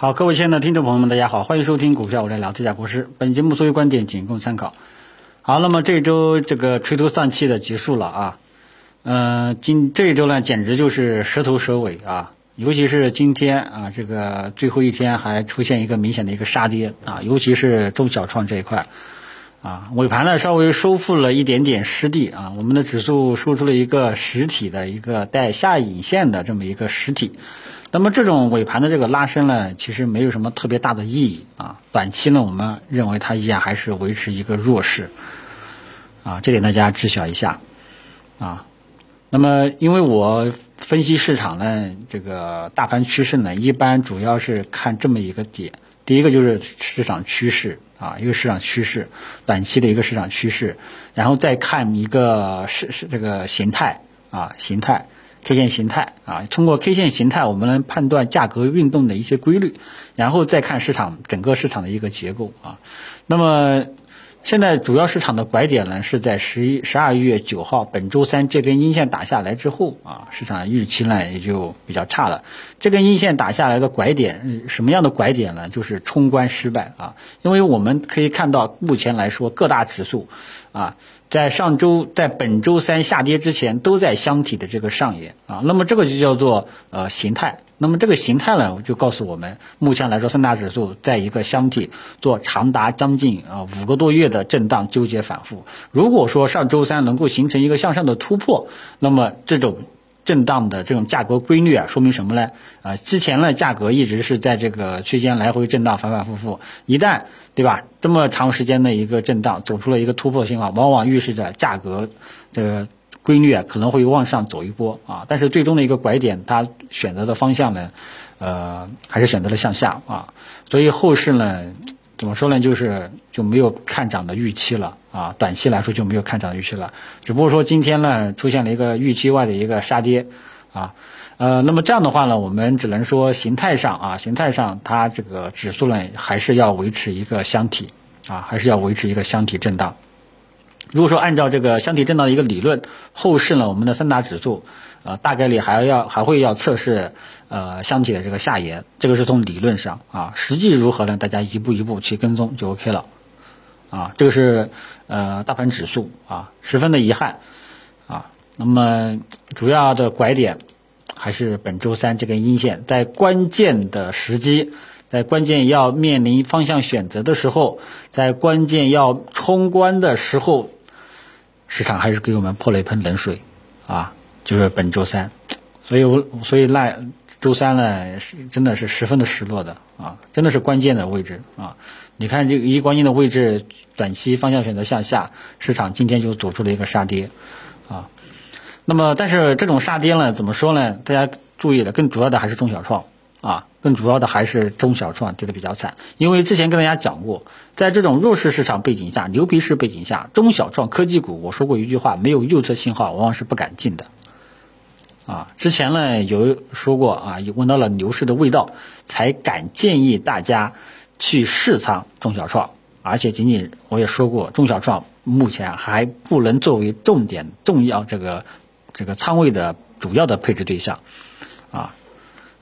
好，各位亲爱的听众朋友们，大家好，欢迎收听股票我来聊，这家国师。本节目所有观点仅供参考。好，那么这周这个垂头丧气的结束了啊，嗯，今这一周呢，简直就是蛇头蛇尾啊，尤其是今天啊，这个最后一天还出现一个明显的一个杀跌啊，尤其是中小创这一块啊，尾盘呢稍微收复了一点点失地啊，我们的指数收出了一个实体的一个带下影线的这么一个实体。那么这种尾盘的这个拉升呢，其实没有什么特别大的意义啊。短期呢，我们认为它依然还是维持一个弱势，啊，这点大家知晓一下，啊。那么因为我分析市场呢，这个大盘趋势呢，一般主要是看这么一个点，第一个就是市场趋势啊，一个市场趋势，短期的一个市场趋势，然后再看一个是是这个形态啊，形态。K 线形态啊，通过 K 线形态，我们能判断价格运动的一些规律，然后再看市场整个市场的一个结构啊。那么现在主要市场的拐点呢，是在十一十二月九号本周三这根阴线打下来之后啊，市场预期呢也就比较差了。这根阴线打下来的拐点，什么样的拐点呢？就是冲关失败啊。因为我们可以看到，目前来说各大指数啊。在上周，在本周三下跌之前，都在箱体的这个上沿啊，那么这个就叫做呃形态。那么这个形态呢，就告诉我们，目前来说三大指数在一个箱体做长达将近啊五个多月的震荡纠结反复。如果说上周三能够形成一个向上的突破，那么这种。震荡的这种价格规律啊，说明什么呢？啊，之前呢价格一直是在这个区间来回震荡，反反复复。一旦对吧，这么长时间的一个震荡走出了一个突破信号，往往预示着价格的规律啊可能会往上走一波啊。但是最终的一个拐点，它选择的方向呢，呃，还是选择了向下啊。所以后市呢。怎么说呢？就是就没有看涨的预期了啊，短期来说就没有看涨的预期了。只不过说今天呢出现了一个预期外的一个杀跌啊，呃，那么这样的话呢，我们只能说形态上啊，形态上它这个指数呢还是要维持一个箱体啊，还是要维持一个箱体震荡。如果说按照这个箱体震荡的一个理论，后市呢，我们的三大指数。呃，大概率还要还会要测试呃箱体的这个下沿，这个是从理论上啊，实际如何呢？大家一步一步去跟踪就 OK 了，啊，这个是呃大盘指数啊，十分的遗憾啊。那么主要的拐点还是本周三这根阴线，在关键的时机，在关键要面临方向选择的时候，在关键要冲关的时候，市场还是给我们泼了一盆冷水啊。就是本周三，所以我所以那周三呢是真的是十分的失落的啊，真的是关键的位置啊。你看这个一关键的位置，短期方向选择向下，市场今天就走出了一个杀跌啊。那么但是这种杀跌呢，怎么说呢？大家注意了，更主要的还是中小创啊，更主要的还是中小创跌的比较惨。因为之前跟大家讲过，在这种弱势市场背景下、牛皮市背景下，中小创科技股，我说过一句话，没有右侧信号，往往是不敢进的。啊，之前呢有说过啊，有闻到了牛市的味道，才敢建议大家去试仓中小创，而且仅仅我也说过，中小创目前还不能作为重点重要这个这个仓位的主要的配置对象，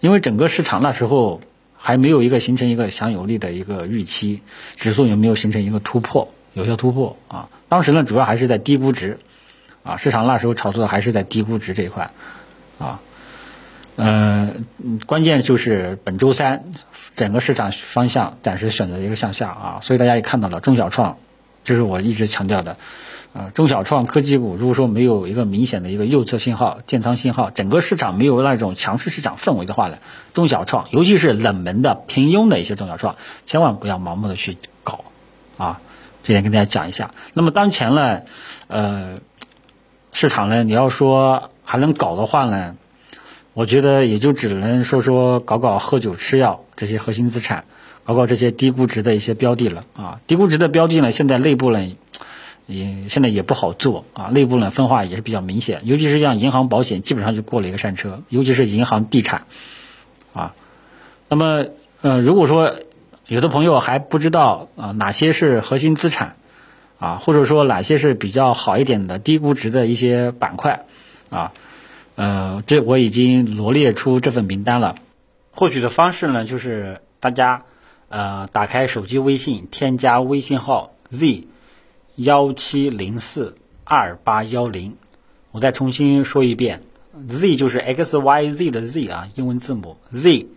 因为整个市场那时候还没有一个形成一个强有力的一个预期，指数也没有形成一个突破，有效突破啊，当时呢主要还是在低估值，啊，市场那时候炒作还是在低估值这一块。啊，嗯，关键就是本周三整个市场方向暂时选择一个向下啊，所以大家也看到了中小创，这是我一直强调的，啊，中小创科技股如果说没有一个明显的一个右侧信号建仓信号，整个市场没有那种强势市场氛围的话呢，中小创尤其是冷门的平庸的一些中小创，千万不要盲目的去搞啊，这点跟大家讲一下。那么当前呢，呃，市场呢，你要说。还能搞的话呢，我觉得也就只能说说搞搞喝酒吃药这些核心资产，搞搞这些低估值的一些标的了啊。低估值的标的呢，现在内部呢也现在也不好做啊，内部呢分化也是比较明显，尤其是像银行、保险，基本上就过了一个山车，尤其是银行、地产啊。那么呃，如果说有的朋友还不知道啊哪些是核心资产啊，或者说哪些是比较好一点的低估值的一些板块。啊，呃，这我已经罗列出这份名单了。获取的方式呢，就是大。家呃打开手机微信，添加微信号 z 幺七零四二八幺零，我再重新说一遍，z 就是 x y z 的 z 啊，英文字母 z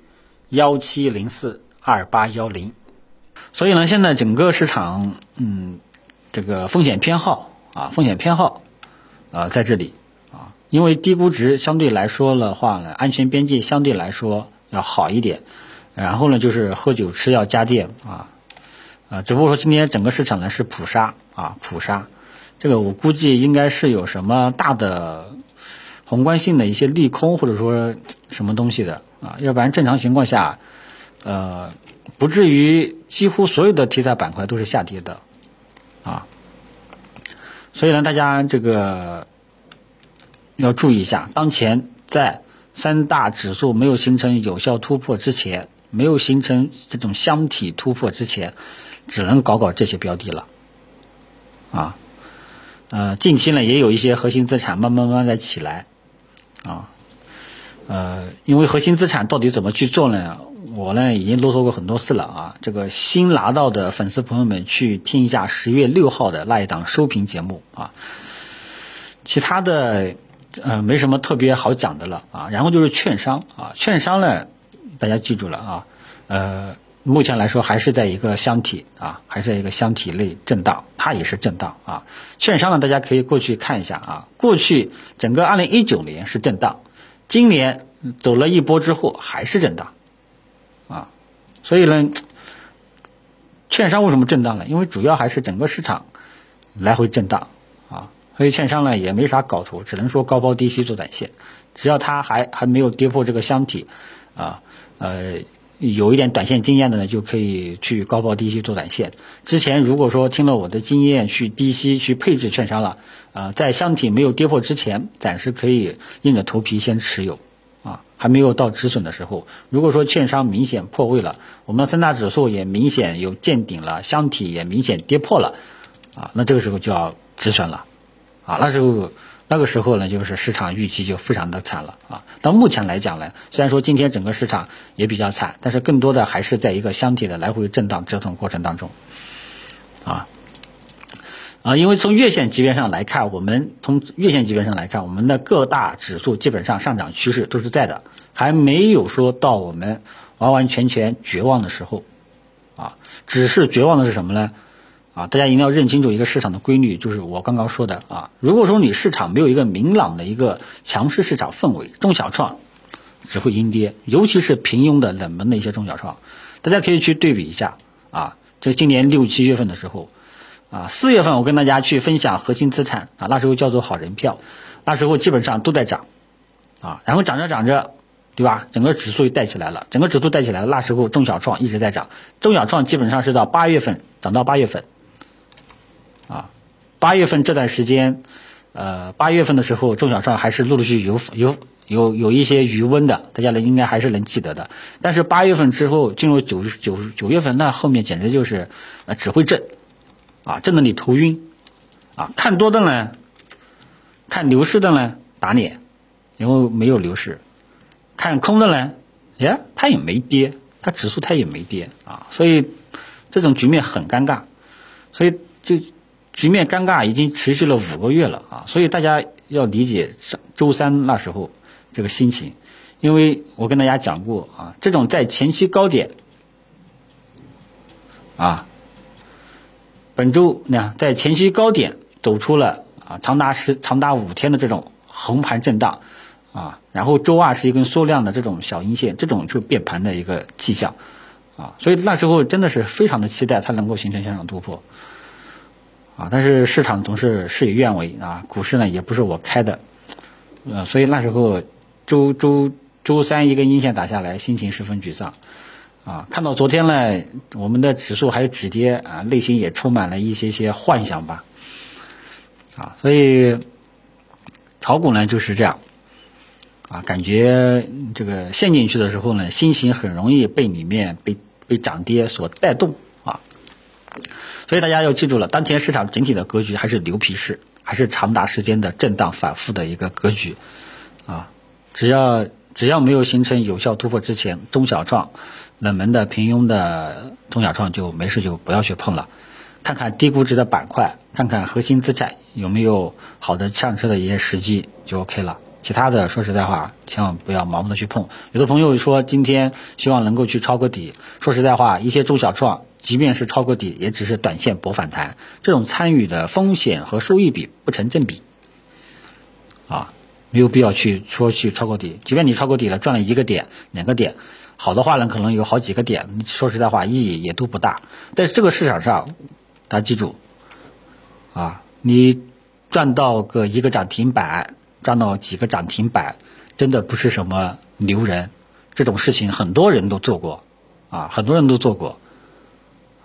幺七零四二八幺零。所以呢，现在整个市场，嗯，这个风险偏好啊，风险偏好啊，在这里啊，因为低估值相对来说的话呢，安全边际相对来说要好一点。然后呢，就是喝酒吃药家电啊，啊，只不过说今天整个市场呢是普杀啊，普杀，这个我估计应该是有什么大的宏观性的一些利空或者说什么东西的啊，要不然正常情况下，呃。不至于几乎所有的题材板块都是下跌的，啊，所以呢，大家这个要注意一下，当前在三大指数没有形成有效突破之前，没有形成这种箱体突破之前，只能搞搞这些标的了，啊，呃，近期呢也有一些核心资产慢慢慢慢在起来，啊，呃，因为核心资产到底怎么去做呢？我呢已经啰嗦过很多次了啊，这个新拿到的粉丝朋友们去听一下十月六号的那一档收评节目啊，其他的呃没什么特别好讲的了啊，然后就是券商啊，券商呢大家记住了啊，呃目前来说还是在一个箱体啊，还是在一个箱体内震荡，它也是震荡啊，券商呢大家可以过去看一下啊，过去整个二零一九年是震荡，今年走了一波之后还是震荡。啊所以呢，券商为什么震荡呢？因为主要还是整个市场来回震荡啊，所以券商呢也没啥搞头，只能说高抛低吸做短线。只要它还还没有跌破这个箱体啊，呃，有一点短线经验的呢，就可以去高抛低吸做短线。之前如果说听了我的经验去低吸去配置券商了啊，在箱体没有跌破之前，暂时可以硬着头皮先持有。啊还没有到止损的时候，如果说券商明显破位了，我们三大指数也明显有见顶了，箱体也明显跌破了，啊，那这个时候就要止损了，啊，那时候那个时候呢，就是市场预期就非常的惨了，啊，到目前来讲呢，虽然说今天整个市场也比较惨，但是更多的还是在一个箱体的来回震荡折腾过程当中，啊。啊，因为从月线级别上来看，我们从月线级别上来看，我们的各大指数基本上上涨趋势都是在的，还没有说到我们完完全全绝望的时候，啊，只是绝望的是什么呢？啊，大家一定要认清楚一个市场的规律，就是我刚刚说的啊，如果说你市场没有一个明朗的一个强势市场氛围，中小创只会阴跌，尤其是平庸的冷门的一些中小创，大家可以去对比一下啊，就今年六七月份的时候。啊，四月份我跟大家去分享核心资产啊，那时候叫做好人票，那时候基本上都在涨，啊，然后涨着涨着，对吧？整个指数就带起来了，整个指数带起来了，那时候中小创一直在涨，中小创基本上是到八月份涨到八月份，八月份这段时间，呃，八月份的时候中小创还是陆陆续续有有有有一些余温的，大家呢应该还是能记得的，但是八月份之后进入九九九月份，那后面简直就是呃只会震。啊，震得你头晕，啊，看多的呢，看牛市的呢打脸，因为没有牛市；看空的呢，呀，它也没跌，它指数它也没跌啊，所以这种局面很尴尬，所以就局面尴尬已经持续了五个月了啊，所以大家要理解上周三那时候这个心情，因为我跟大家讲过啊，这种在前期高点啊。本周呢，在前期高点走出了啊长达十长达五天的这种横盘震荡啊，然后周二是一根缩量的这种小阴线，这种就变盘的一个迹象啊，所以那时候真的是非常的期待它能够形成向上突破啊，但是市场总是事与愿违啊，股市呢也不是我开的，呃，所以那时候周周周三一根阴线打下来，心情十分沮丧。啊，看到昨天呢，我们的指数还有止跌啊，内心也充满了一些些幻想吧。啊，所以炒股呢就是这样，啊，感觉这个陷进去的时候呢，心情很容易被里面被被涨跌所带动。所以大家要记住了，当前市场整体的格局还是牛皮市，还是长达时间的震荡反复的一个格局啊。只要只要没有形成有效突破之前，中小创。冷门的、平庸的中小创就没事就不要去碰了，看看低估值的板块，看看核心资产有没有好的上车的一些时机就 OK 了。其他的说实在话，千万不要盲目的去碰。有的朋友说今天希望能够去抄个底，说实在话，一些中小创即便是抄个底，也只是短线博反弹，这种参与的风险和收益比不成正比，啊，没有必要去说去抄个底。即便你抄个底了，赚了一个点、两个点。好的话呢，可能有好几个点，说实在话，意义也都不大。在这个市场上，大家记住，啊，你赚到个一个涨停板，赚到几个涨停板，真的不是什么牛人。这种事情很多人都做过，啊，很多人都做过，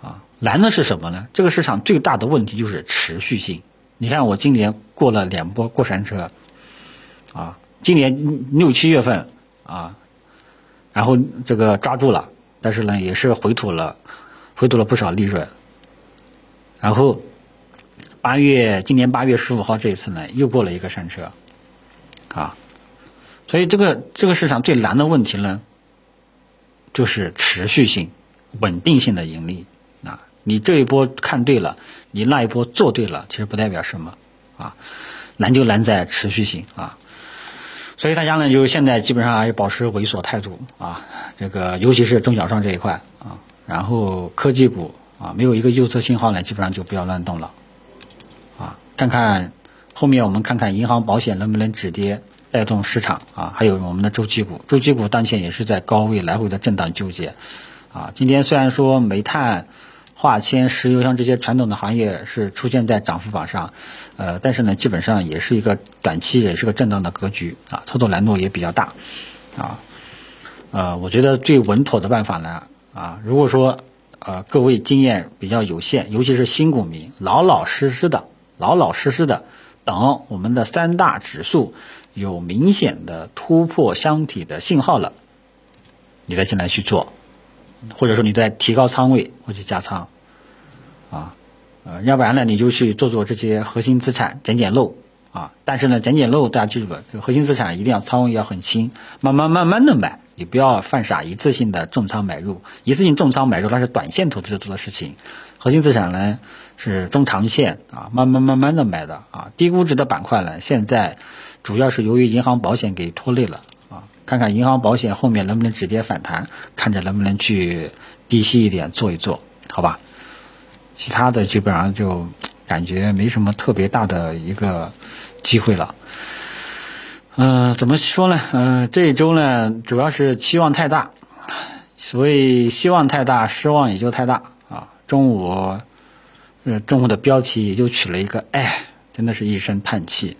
啊，难的是什么呢？这个市场最大的问题就是持续性。你看，我今年过了两波过山车，啊，今年六七月份，啊。然后这个抓住了，但是呢，也是回吐了，回吐了不少利润。然后八月今年八月十五号这一次呢，又过了一个山车，啊，所以这个这个市场最难的问题呢，就是持续性、稳定性的盈利。啊，你这一波看对了，你那一波做对了，其实不代表什么，啊，难就难在持续性啊。所以大家呢，就是现在基本上还是保持猥琐态度啊，这个尤其是中小创这一块啊，然后科技股啊，没有一个右侧信号呢，基本上就不要乱动了，啊，看看后面我们看看银行保险能不能止跌带动市场啊，还有我们的周期股，周期股当前也是在高位来回的震荡纠结，啊，今天虽然说煤炭。化纤、石油像这些传统的行业是出现在涨幅榜上，呃，但是呢，基本上也是一个短期也是个震荡的格局。啊，操作难度也比较大，啊，呃，我觉得最稳妥的办法呢，啊，如果说呃各位经验比较有限，尤其是新股民，老老实实的、老老实实的等我们的三大指数有明显的突破箱体的信号了，你再进来去做。或者说你在提高仓位或者加仓，啊，呃，要不然呢你就去做做这些核心资产，捡捡漏啊。但是呢，捡捡漏大家记住了，这个核心资产一定要仓位要很轻，慢慢慢慢的买，你不要犯傻，一次性的重仓买入，一次性重仓买入那是短线投资者做的事情。核心资产呢是中长线啊，慢慢慢慢的买的啊。低估值的板块呢，现在主要是由于银行保险给拖累了啊。看看银行保险后面能不能直接反弹，看着能不能去低吸一点做一做，好吧？其他的基本上就感觉没什么特别大的一个机会了。嗯，怎么说呢？嗯，这一周呢，主要是期望太大，所以希望太大，失望也就太大啊。中午，呃，中午的标题也就取了一个“哎”，真的是一声叹气，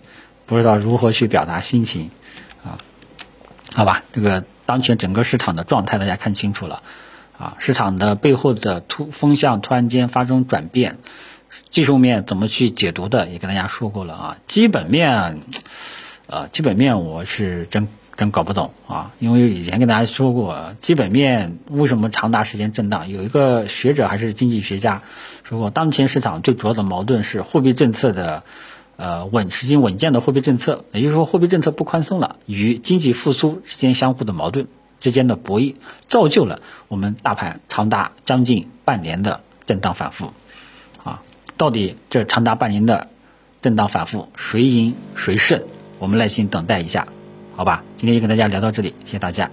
不知道如何去表达心情。啊好吧，这个当前整个市场的状态大家看清楚了，啊，市场的背后的突风向突然间发生转变，技术面怎么去解读的也跟大家说过了啊，基本面，呃，基本面我是真真搞不懂啊，因为以前跟大家说过，基本面为什么长达时间震荡？有一个学者还是经济学家说过，当前市场最主要的矛盾是货币政策的。呃，稳实行稳健的货币政策，也就是说，货币政策不宽松了，与经济复苏之间相互的矛盾之间的博弈，造就了我们大盘长达将近半年的震荡反复。啊，到底这长达半年的震荡反复，谁赢谁胜？我们耐心等待一下，好吧？今天就跟大家聊到这里，谢谢大家。